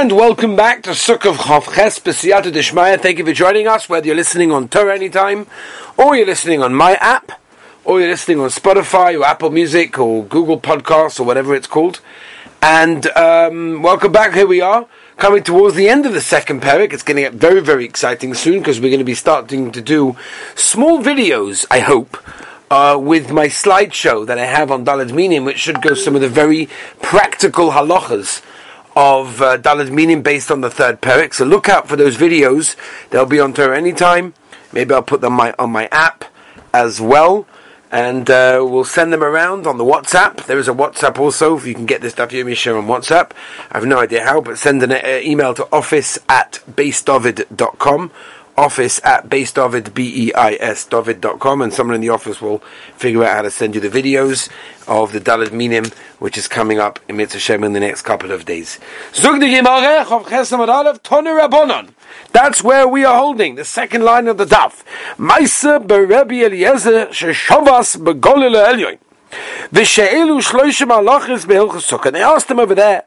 And welcome back to Sukkah Chavches B'Siyata Dishmaya. Thank you for joining us, whether you're listening on Torah anytime, or you're listening on my app, or you're listening on Spotify, or Apple Music, or Google Podcasts, or whatever it's called. And um, welcome back. Here we are, coming towards the end of the second parak. It's going to get very, very exciting soon because we're going to be starting to do small videos, I hope, uh, with my slideshow that I have on Dalad Minim, which should go some of the very practical halachas of uh, Dalad Minim based on the third parak. So look out for those videos. They'll be on Torah anytime. Maybe I'll put them my, on my app as well. And uh, we'll send them around on the WhatsApp. There is a WhatsApp also, if you can get this stuff you share on WhatsApp. I have no idea how, but send an uh, email to office at beisdavid.com office at beisdavid, B-E-I-S, david.com, and someone in the office will figure out how to send you the videos of the Dalad Minim, which is coming up in Mitzvah Shem in the next couple of days. That's where we are holding, the second line of the daf. Sukkah. They asked him over there,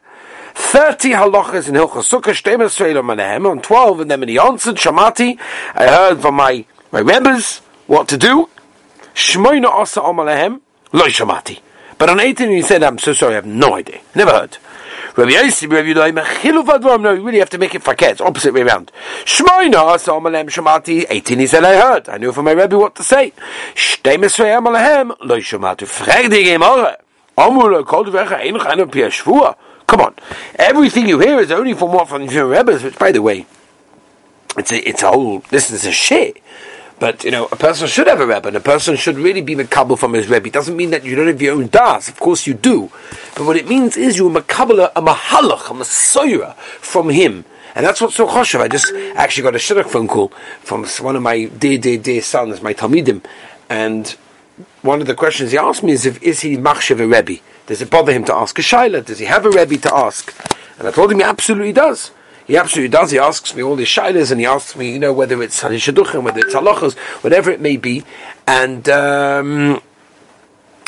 30 halachas in Hilchas Sukkah, Shtemer Sreilam Alehem, on 12, and then when he answered, Shamati, I heard from my, my rebbes what to do. Shmoina Asa Om Alehem, Lo Shamati. But on 18 he said, I'm so sorry, I have no idea. Never heard. Rabbi Yossi, Rabbi Yudai, Mechilu Vadrom, no, you really have to make it faket, opposite way around. Shmoina Asa Om Alehem, Shamati, 18 he said, I heard. I knew from my Rebbe what to say. Shtemer Sreilam Alehem, Lo Shamati. Frag die Gemara. Amul, Kol Dvecha, Enoch, Enoch, Pia. Come on. Everything you hear is only from what from your Rebbe's, which by the way, it's a it's a whole this is a shit. But you know, a person should have a rebbe, and a person should really be makabel from his rebbe. It doesn't mean that you don't have your own das. Of course, you do. But what it means is you're makabel a mahalach, a masoyra from him. And that's what's so choshev. I just actually got a shidduch phone call from one of my dear, dear, dear sons, my talmidim, and one of the questions he asked me is if is he machshav a rebbe? Does it bother him to ask a shaila? Does he have a rebbe to ask? And I told him he absolutely does. He absolutely does. He asks me all these shailas, and he asks me, you know, whether it's shaduchim, whether it's halachas, whatever it may be, and. Um,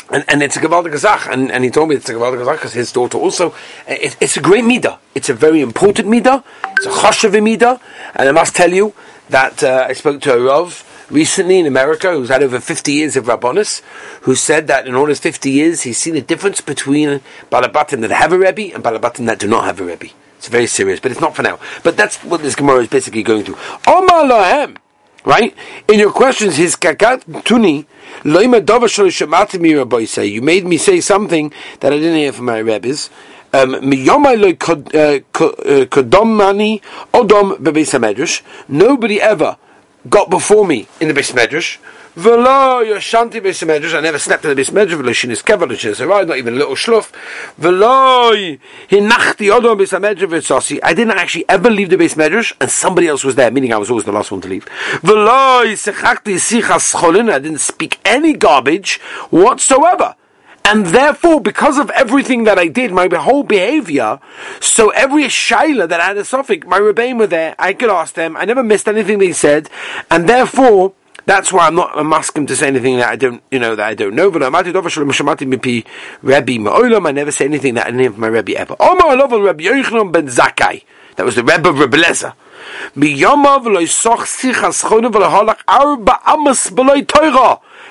and, and it's a Gavaldik Gazach, and, and he told me it's a Gavaldik Gazach because his daughter also. It, it's a great midah. It's a very important midah. It's a choshev midah, and I must tell you that uh, I spoke to a Rav recently in America who's had over 50 years of Rabbonis, who said that in all his 50 years he's seen a difference between Balabatim that have a Rebbe and Balabatim that do not have a Rebbe. It's very serious, but it's not for now. But that's what this Gemara is basically going through. Omar Lahem, right? In your questions, his kakat tuni, you made me say something that I didn't hear from my Rebbe's. Um, uh, Nobody ever got before me in the Beis Medrash. V'lo yoshanti Beis Medrash. I never slept in the Beis Medrash. V'lo shinis right, not even a little shluf. V'lo hinachti odom Beis Medrash v'tzasi. I didn't actually ever leave the Beis Medrash, and somebody else was there, meaning I was always the last one to leave. V'lo yisechakti sichas cholin. I didn't speak any garbage whatsoever. And therefore, because of everything that I did, my whole behavior, so every shaila that I had a suffix, my rebbeim were there, I could ask them, I never missed anything they said, and therefore, that's why I'm not I'm asking to say anything that I don't, you know, that I don't know. But I never say anything that hear from my Rebbe ever. That was the Rebbe of Rebbe Lezer.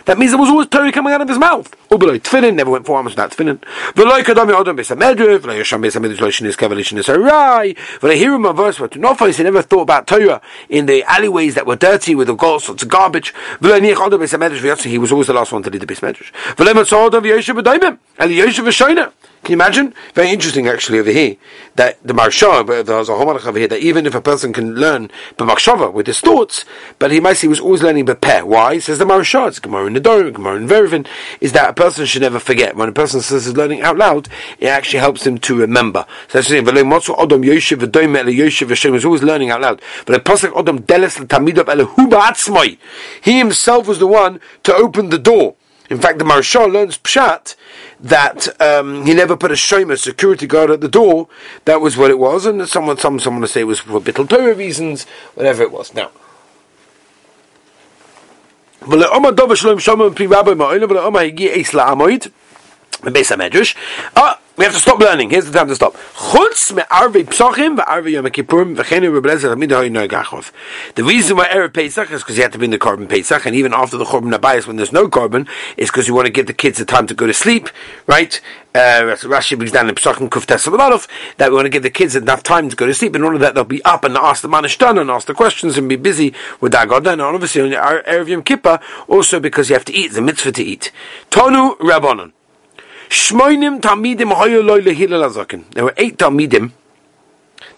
That means there was always Torah coming out of his mouth. Ubeloi tefillin, never went four hours without tefillin. V'loi kadami odom besa medrev, v'loi yasham besa medrev lo shinis kavel shinis harai, v'loi hear him verse, but to nofos, he never thought about Torah in the alleyways that were dirty with all sorts of garbage. V'loi niach odom besa medrev v'yotzi, he was always the last one to lead the besa medrev. V'loi matzah odom v'yoshev v'daimim, and the yoshev v'shoina. Can you imagine? Very interesting, actually, over here that the marsha, there's a homalach over here that even if a person can learn b'makshava with his thoughts, but he might say he was always learning b'peh. Why? Says the marsha. It's Gemara in the Dorim, Gemara in Verivin. Is that person should never forget when a person says he's learning out loud, it actually helps him to remember. So that's yoshev v'shem is always learning out loud. But ba'atzmoi. He himself was the one to open the door. In fact, the Maharshal learns Pshat that um, he never put a shomer security guard at the door. That was what it was, and someone, some, someone to say it was for Bittul Torah reasons, whatever it was. Now, ולעומא דובה שלו עם שומר מפי רבי מהאוילם ולעומא הגיע עיס לעמוד HaMedrash. Ah, we have to stop learning. Here's the time to stop. Chutz me'arvei psochim ve'arvei yom noigachov. The reason why Erev Pesach is because you have to bring the korban Pesach, and even after the korban Abayas when there's no korban, is because you want to give the kids the time to go to sleep, right? Uh, Rashi brings down in Pesachim Kuf Tesavaladov that we want to give the kids enough time to go to sleep. In order that they'll be up and ask the Manishtan and ask the questions and be busy with Dagodah. And obviously on Erev Yom Kippur, also because you have to eat, the mitzvah to eat. Tonu Rabbanon. Shmoinim. There were eight Talmidim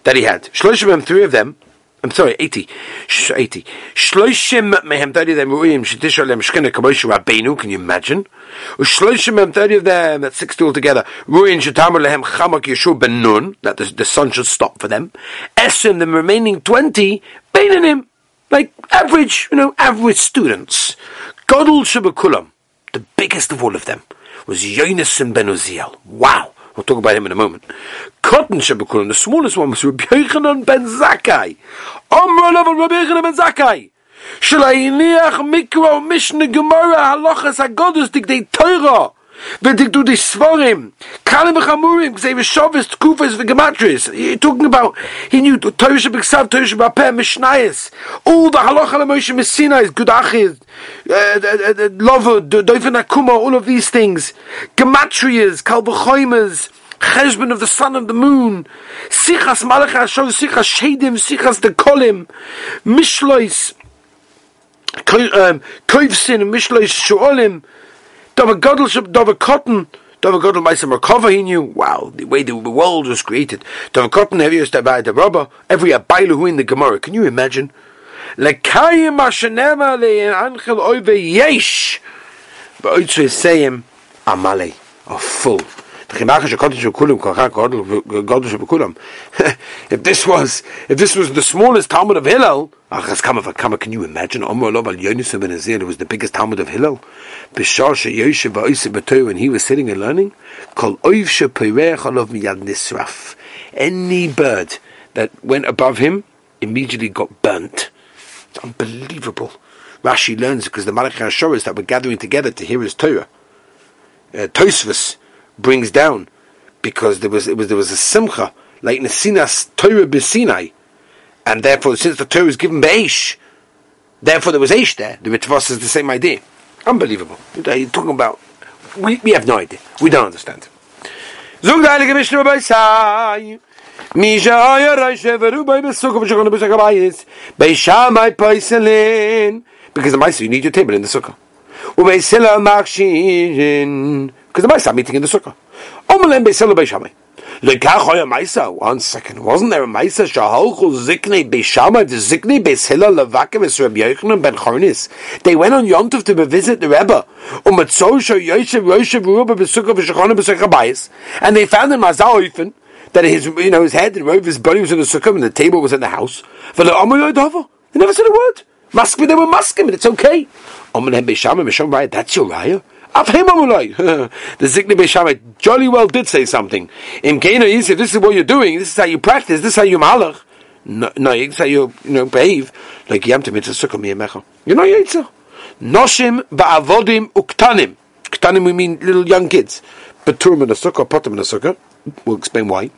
that he had. Shloshim, three of them. I'm sorry, 80. Sh- 80. Shloshim mehem 30 of them ru'im shetish alem shkina kaboshu rabbeinu, can you imagine? Shloshim mehem 30 of them, that's 60 altogether, ru'im shetamar lehem chamak yeshua ben nun, that the, the sun should stop for them. Esim, the remaining 20, beinanim, like average, you know, average students. Shabakulam, the biggest of all of them was Yonason ben Uziel. Wow! We'll talk about him in a moment. Cotton Shabbakulim, the smallest one was Rabbi Yochanan ben Zakkai. Omra Rabbi Yochanan ben Zakkai. Shalayiniach Mikro Mishnah Gemara Halachas Hagodus Dictate Torah. They did do the svarim, kalim v'chamurim, k'zei kufis, tkufas, v'gematris. You're talking about, he knew Torah b'ksav, Torah b'apeh, mishnayis, all the halacha l'moshe messinais, gudachis, uh, uh, uh, lover, doifen akuma, all of these things, gematrias, kal v'choimas, Cheshbon of the sun and the moon, Sichas Malach Hashem, Sichas Shedim, Sichas the Kolim, Mishlois, um, Koivsin, Mishlois Shuolim, Dova Godel, Dova Cotton, Dova Godel Maisa Merkava, he knew, wow, the way the world was created. Dova Cotton, by the rubber, every Abailu who in the Gemara. Can you imagine? Lekayim Hashanema Le'en Anchel Oive Yesh. But Oitzu is saying, Amale, a full. if this was if this was the smallest Talmud of Hillel, can you imagine? It was the biggest Talmud of Hillel. When he was sitting and learning, any bird that went above him immediately got burnt. It's unbelievable. Rashi learns because the Malach HaShoras that were gathering together to hear his Torah. Uh, Tosfos brings down because there was it was there was a simcha like Nesinas Torah b'Sinai, and therefore since the Torah was given b'Eish, therefore there was Eish there. The Mitzvah is the same idea. Unbelievable. You're talking about we, we have no idea. We don't understand. Because the Maisa, you need your table in the sukkah. Because the Maisa meeting in the sukkah. One second. Wasn't there a Maisa Shahalchu Zikne Beishamai, the Zikne Beishila Levakim Yochanan ben? They went on Yontov to visit the Rebbe. And they found in Mazal Oifen that his, you know, his head and his body was in the sukkah and the table was in the house. They never said a word. Maskim, they were maskim, and it's okay. That's your Raya. the Zikni Beishamai jolly well did say something. In Kena, he this is what you're doing, this is how you practice, this is how you malach. No, no, this is how you, you know, behave. Like Yamtim, it's a sukkah miyamecha. You know Yitzah. Noshim ba'avodim uktanim. Uktanim, we mean little young kids. Beturim in a sukkah, potim in a sukkah. We'll explain why in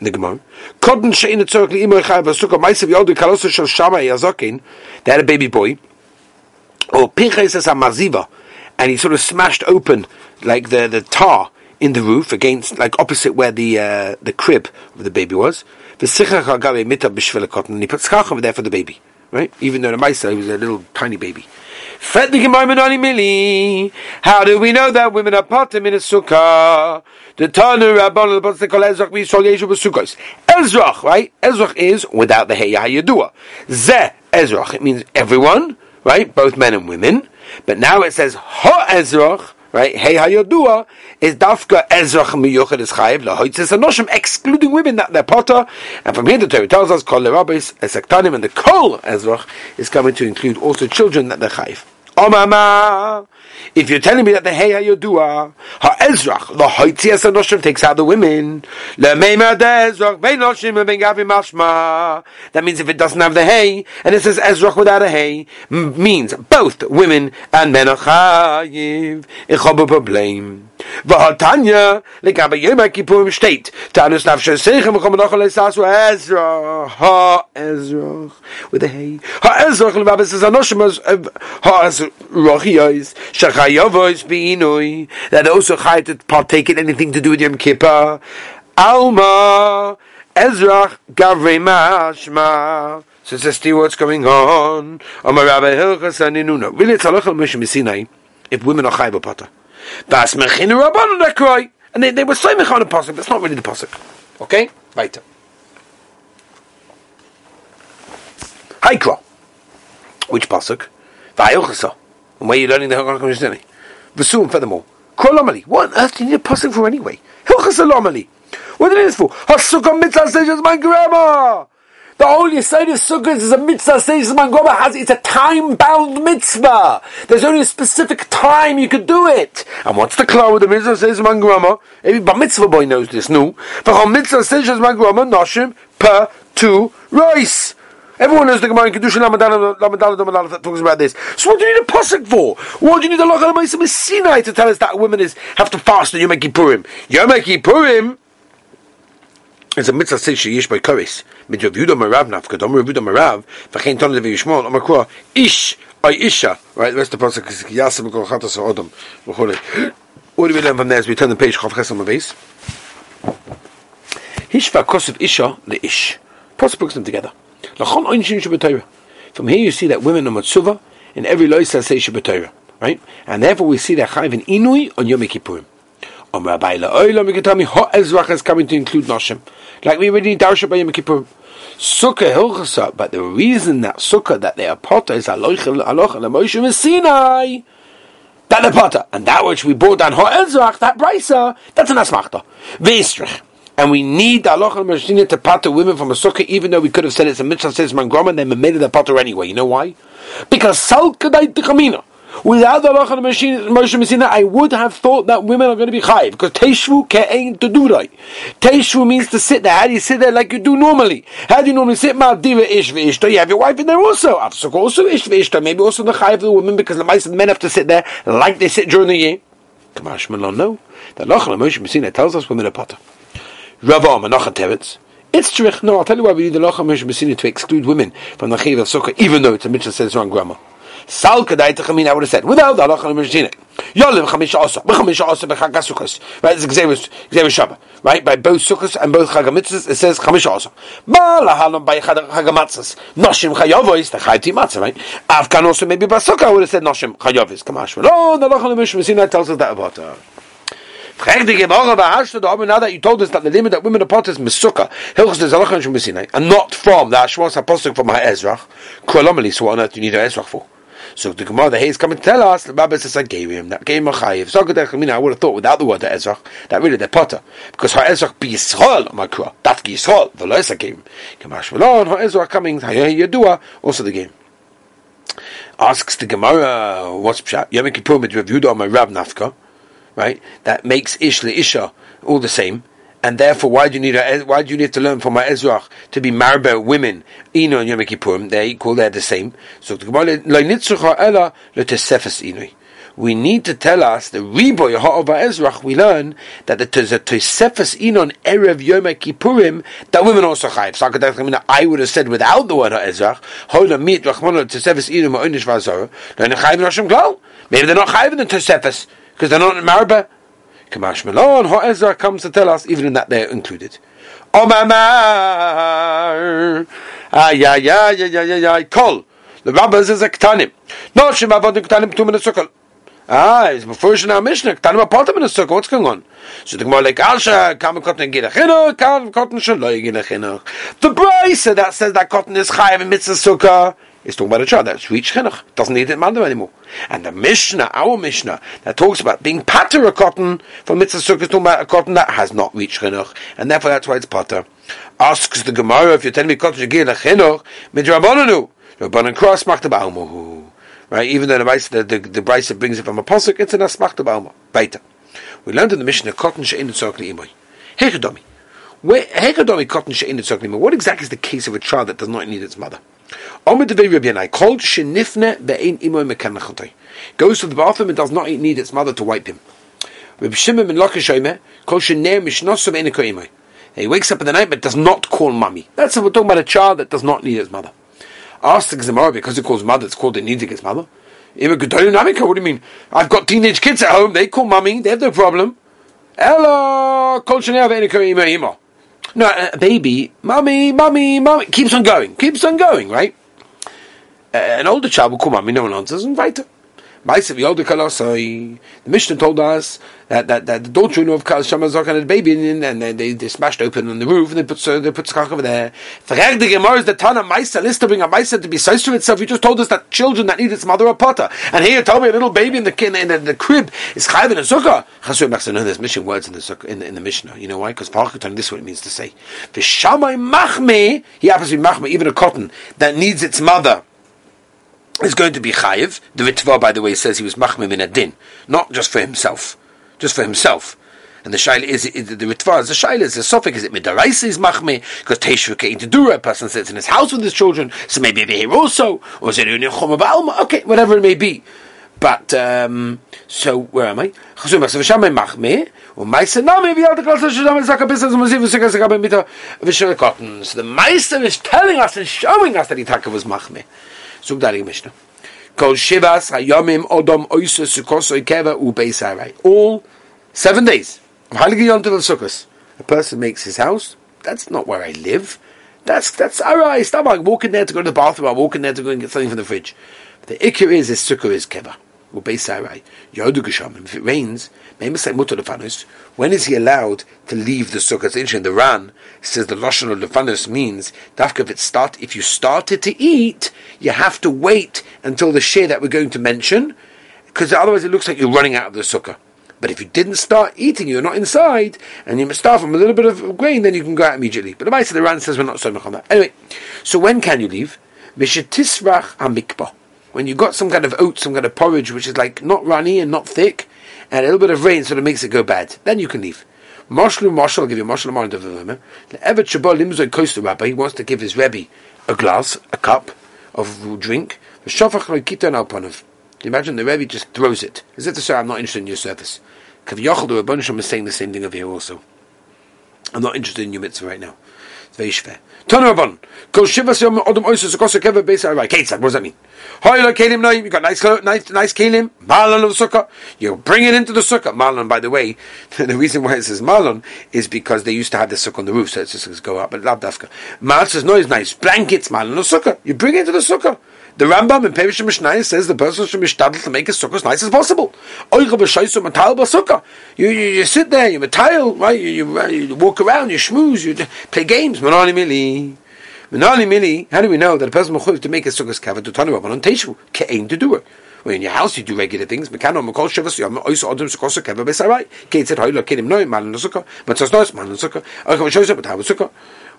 the Gemara. Kodin she'in etzorek li'imor chai v'sukkah, maisav yodu kalosu shel shamai yazokin. They had a baby boy. Or pinchas es amaziva and he sort of smashed open like the the tar in the roof against like opposite where the uh, the crib of the baby was. The And he put schach over there for the baby, right? Even though the Maisa was a little tiny baby. How do we know that women are potim in a sukkah? The Tanu Rabbon the call Ezrach we saw Yeshu b'sukkos. Ezrach, right? Ezrach is without the Hey Yadua. Ze Ezrach. It means everyone, right? Both men and women. But now it says ha ezrach, right? Hey hayodua is dafka ezrach miyuchad is chayiv lahoitzis anoshim, excluding women that they're potter. And from here the Torah tells us kol lerabis esektanim, and the kol ezrach is coming to include also children that they're chayiv. Omama. If you're telling me that the Hey Hayodua, Ha Ezrach, the Hoitzias Anoshim takes out the women. That means if it doesn't have the Hey, and it says Ezrach without a Hey, means both women and men are Chayiv. A problem. V'hatanya, legabe Yom HaKippurim steht, Tanus nafshe noch alei sasu Ezra, ha Ezra, with a hey, ha Ezra, legabe says anoshim, uh, ha Ezra, yois, shachayavois b'inoi, that also chayt to partake in anything to do with Yom Kippur, Alma, Ezra, gavrei mashma, so let's see what's going on. Amar Rabbi Hilchas Aninuna. Really, it's halachah Moshe Sinai if women are chayv potter. Bas mechinu rabbanu cry, and they, they were so mech on the pasuk. That's not really the pasuk. Okay, weiter. Haikra. Which pasuk? Vayilchasa. And where are you learning the halachah Moshe Sinai? V'suim furthermore. Kol What on earth do you need a pasuk for anyway? Hilchasa lomali. What is it for? Hasukah mitzvah says my grandma. The only side of Sukkot is a mitzvah says Mangoma has it's a time bound mitzvah. There's only a specific time you could do it. And what's the cloud with the mitzvah says Mangoma? Every bar mitzvah boy knows this, no? For mitzvah says Mangoma, Noshim per two rice. Everyone knows the Gemara in Kedusha Lamadala that talks about this. So what do you need a pasuk for? What do you need a Lachal Ma'asim Sinai to tell us that women is have to fast on Yom Kippurim? Yom Kippurim it's a mitzvah says sheyish by koris. Mit Rav Yudah Marav nafka, dom Rav Yudah Marav, v'chein ton levi yishmon, omar kua, ish, ay isha, right, the rest of the pasuk is yasem kol chatas ha'odom, v'chole. What do we learn from there as we turn the page, chav chesam abeis? Hishva kosev isha le ish. Pasuk brings them together. Lachon oin shin shabbatayra. From here you see that women are matzuva, in every loisa say shabbatayra, right? And therefore we see that chayv in inui on Yom Kippurim. Om Rabbi La'olam, you can tell me, Ho Ezrach is coming to include Noshim. Like we already Darsha by Yom Kippur. Sukkah Hilchasa, but the reason that Sukkah, that they are potter, is Aloch Moshe Sinai. That the potter. And that which we brought down Ho Ezrach, that Brisa, that's an Asmachta. Vestrich. And we need the Allah al to pater women from a sukkah, even though we could have said it's a mitzvah says mangrama, and they made it a pater anyway. You know why? Because sal kadai tikamina. Without the Lachon Moshe Messina, I would have thought that women are going to be chayiv because Teshvu ke'ein to do right. Teshvu means to sit there. How do you sit there like you do normally? How do you normally sit? Maldiva ish v'ishto. You have your wife in there also. Afsuk also ish v'ishto. Maybe also the chayiv of the women because the mice and men have to sit there like they sit during the year. Kamash Malon, no. The Lachon Moshe Messina tells us women are potter. Rava Menachem Teretz. It's true. No, I'll tell you why we need the Lachon Moshe Messina to exclude women from the chayiv of sukkah, even though it's a mitzvah says wrong grammar. Sal kedai techamin, I would have said, without the halacha l'mishine. Yolim chamisha osa, b'chamisha osa b'chag sukkos. Right, it's Xavier Shabbat. Right, by both sukkos and both chag it says chamisha osa. Ba lahalom by chag mitzvahs. Noshim chayovois, the chayti matzah, right? Afghan also maybe by sukkah, I would have said noshim chayovois. Kamash. No, oh, the halacha l'mishine tells us that about her. Now that you told us that the limit that women are part is Mesukah, Hilchus is Alachan and not from the Ashwas Apostle from Ha'ezrach, Kualamali, so on earth you need a Ezrach for. So the Gemara, the Hayes come and tell us, the Baba says, I gave him that game a Chayiv. So I would have thought without the word Ezrach, that really the potter. Because Ha Ezrach be Yisrael, Makra. That Yisrael, the Loisa game. Kamash Malon, Ha Ezrach coming, Ha Yadua, also the game. Asks the Gemara, what's Pshat? Yom Kippur Rav Yudah my Rav Nafka, right? That makes Ish Isha all the same and therefore, why do you need a, eh, why do you need to learn from my Ezrach to be marba women? Ino and Yom Kippurim, they're equal, they're the same. So the Gemara we need to tell us the riboy ha'ova Ezrach. We learn that there's a tosefes inon erev Yom Kippurim that women also chayiv. I would have said without the word ha'ezrach, hola mit rachmano tosefes inon ma'onish v'azor. Maybe they're not chayiv in the tosefes because they're not marba. Kamash Melon, Ha'ezra comes to tell us, even in that they're included. Omamar, ay, ay, ay, ay, ay, ay, kol. The rabbis is a ktanim. No, shem avodim ktanim tu min a Ah, it's before in our Mishnah. Ktanim apart min a sukkah. What's going on? So the Gemara like, Alsha, kam cotton gid a chinuch, kam cotton shal loy gid chinuch. The Brisa that says that cotton is chayav in mitzvah sukkah, is talking about a child that's reached chinuch, doesn't need it mandam anymore. And the Mishnah, our Mishnah, that talks about being pater a cotton from mitzvah sukkah, talking about a cotton that has not reached chinuch, and therefore that's why it's pater. Asks the Gemara, if you're telling me cotton shagir a chinuch, midrabonanu, rabbanan cross machta ba'almuhu. Right, even though the the the, the Brisa brings it from a pasuk, it's an asmachta ba'alma. Beita. We learned in the Mishnah cotton she'in tzokli imoy. Hechadomi. Imoy. What exactly is the case of a child that does not need its mother? Goes to the bathroom and does not need its mother to wipe him. He wakes up in the night but does not call mummy. That's what we're talking about a child that does not need his mother. Ask the Gemara because it calls mother, it's called it needs its mother. What do you mean? I've got teenage kids at home, they call mummy, they have no problem. Hello, No, a baby, mummy, mummy, mummy, keeps on going, keeps on going, right? Uh, an older child will call mummy, no one answers, and right. The Mishnah told us that, that, that the daughter of Shamazok had a baby in, and then they, they smashed open on the roof and they put so they put skach over there. The Gemara is the Tana Maisa list to bring a Maisa to be size to itself. You just told us that children that need its mother are potter, and here you told me a little baby in the in, in, in the crib is chayv in a sukkah. Chasur Machzor, no, there's mission words in the sukkah, in, in the Mishnah. You know why? Because Parachatan, this is what it means to say. The V'shamay machme, he happens to be machme, even a cotton that needs its mother is going to be chayiv. The Ritva, by the way, says he was machmim in a din, not just for himself, just for himself. And the shaila is, is the Ritva is the shaila is the suffix is it midaraisa is machme because teishvuk to dura a person sits in his house with his children, so maybe over here also, or is it Okay, whatever it may be. But um, so where am I? So the Meister is telling us and showing us that Itaka was machme. Zug da Mishnah. Kol shivas hayomim odom oisa sukoso keva ubeis harai. All seven days of Heilige Yom Tov Sukkos. A person makes his house. That's not where I live. That's that's oh, alright. Stop. I'm walking there to go to the bathroom. I'm walking there to go and get something from the fridge. The ikir is is sukkah is keva. Ubeis eh? Yodu geshamim. If it rains, when is he allowed to leave the sukkah? It's interesting. The Ran says the lashon of lefanus means if start if you started to eat, you have to wait until the share that we're going to mention, because otherwise it looks like you're running out of the sukkah. But if you didn't start eating, you're not inside, and you must start from a little bit of grain, then you can go out immediately. But the Ran says we're not so much on that. Anyway, so when can you leave? Mishatisrach amikba. When you've got some kind of oat, some kind of porridge, which is like not runny and not thick, and a little bit of rain sort of makes it go bad. Then you can leave. Marshal Marshal, I'll give you Marshal Amar of the Evet Shabbat Limzoy Kosta Rabbi, he wants to give his Rebbe a glass, a cup of drink. The Alpanav. Can you imagine the Rebbe just throws it. As if to say, I'm not interested in your service. Kav Yochel, the Rabbanisham is saying the same thing over here also. I'm not interested in your mitzvah right now. Very schwer. Kol Yom Odom Oisus Kosa Keva Beis Arai. Ketzad, what does that mean? Hoyla Kelim Noim, you got nice, nice, nice Kelim. Malon of Sukkah. You bring it into the Sukkah. Malon, by the way, the reason why it says Malon is because they used to have the Sukkah on the roof, so it's just go up, but Lavdafka. Mal says, no, it's nice. Blankets, Malon of Sukkah. You bring it into the Sukkah. The Rambam in Perish Mishnah says the person should be studied to make his sukkah as nice as possible. You, you, you sit there, you tile, right? You, walk around, you schmooze, you play games. Manani mili. Manani mili. How do we know that a person mechuyev to make his sukkah kavod to tanu rabbanon teishu ke'ain to do it? Well, in your house you do regular things. Mekano mekol shavas yom oiso odom sukkah kavod besarai. Keitzet hoylo kedim noi malan sukkah. Matzos nois malan sukkah. Oicham shoysa b'tavu sukkah.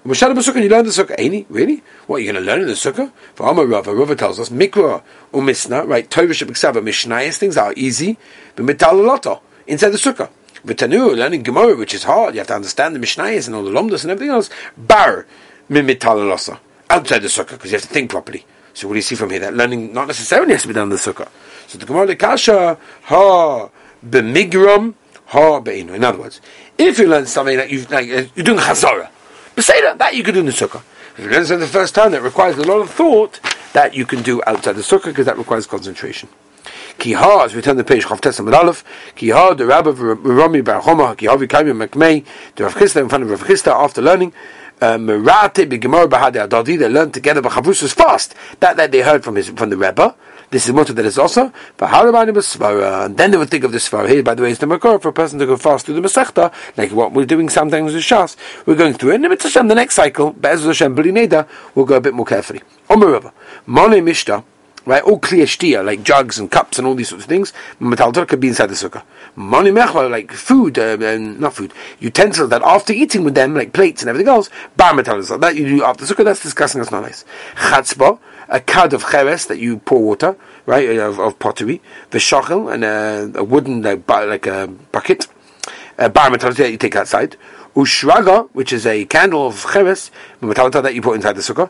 Mashad B'Sukkah, you learn the Sukkah. Any? Really? What, you're going to learn in the Sukkah? For Amar Rava, Rava tells us, Mikra or Misna, right, Torah Shabbat Mishnayas, things are easy, but Mital inside the Sukkah. Tanu, learning Gemara, which is hard, you have to understand the Mishnayas and all the Lomdas and everything else, Bar, Mital outside the Sukkah, because you have to think properly. So what do you see from here? That learning not necessarily has to be done in the Sukkah. So the Gemara, Kasha, Ha, B'migram, Ha, Be'inu. In other words, if you learn something that you've, like, you're doing Chazorah, Beseda, that you could do in the sukkah. If you learn something the first time, that requires a lot of thought, that you can do outside the sukkah because that requires concentration. Kiha, as we turn the page, Chav Tesam Aleph, Kiha, the Rabbi Rami Bar Choma, Kiha Vikayim Mekmei, the Rav Chisda in front of Rav Chisda after learning, uh, Merate B'Gemar Bahadi Adadi, they learned together B'Chavrus fast. That that they heard from his from the Rebbe. This is mutter that is also. And then they would think of the Svara. Here, by the way, is the Makor for a person to go fast through the Masechta, like what we're doing sometimes with Shas. We're going through it. And Hashem, the next cycle, Be'ez Hashem, B'li we'll go a bit more carefully. Omer Rebbe. Mone Mishta right? All clear shtia, like jugs and cups and all these sorts of things. Metal could be inside the sukkah. Mani mechla, like food, uh, not food, utensils that after eating with them, like plates and everything else, bar metal that you do after sukkah. That's disgusting. That's not nice. Chatzba, a cud of cheres that you pour water, right, uh, of, of pottery. V'shachel and a, a wooden uh, like, like a bucket. A bar that you take outside. Ushraga, which is a candle of cheres, that you put inside the sukkah.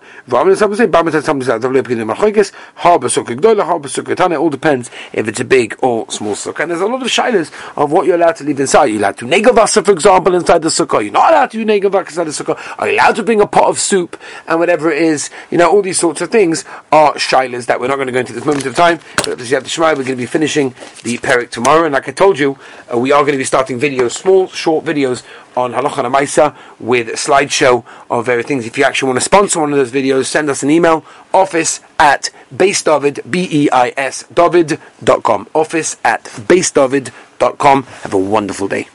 It all depends if it's a big or small sukkah. And there's a lot of shilas of what you're allowed to leave inside. You're allowed to negavasa, for example, inside the sukkah. You're not allowed to negavasa inside the sukkah. Are you allowed to bring a pot of soup and whatever it is? You know, all these sorts of things are shilas that we're not going to go into this moment of time. But as you have we're going to be finishing the perik tomorrow. And like I told you, uh, we are going to be starting videos, small, short videos on Halacha Maisa with a slideshow of various things. If you actually want to sponsor one of those videos, send us an email, office at beisdavid, B-E-I-S, david.com. Office at beisdavid.com. Have a wonderful day.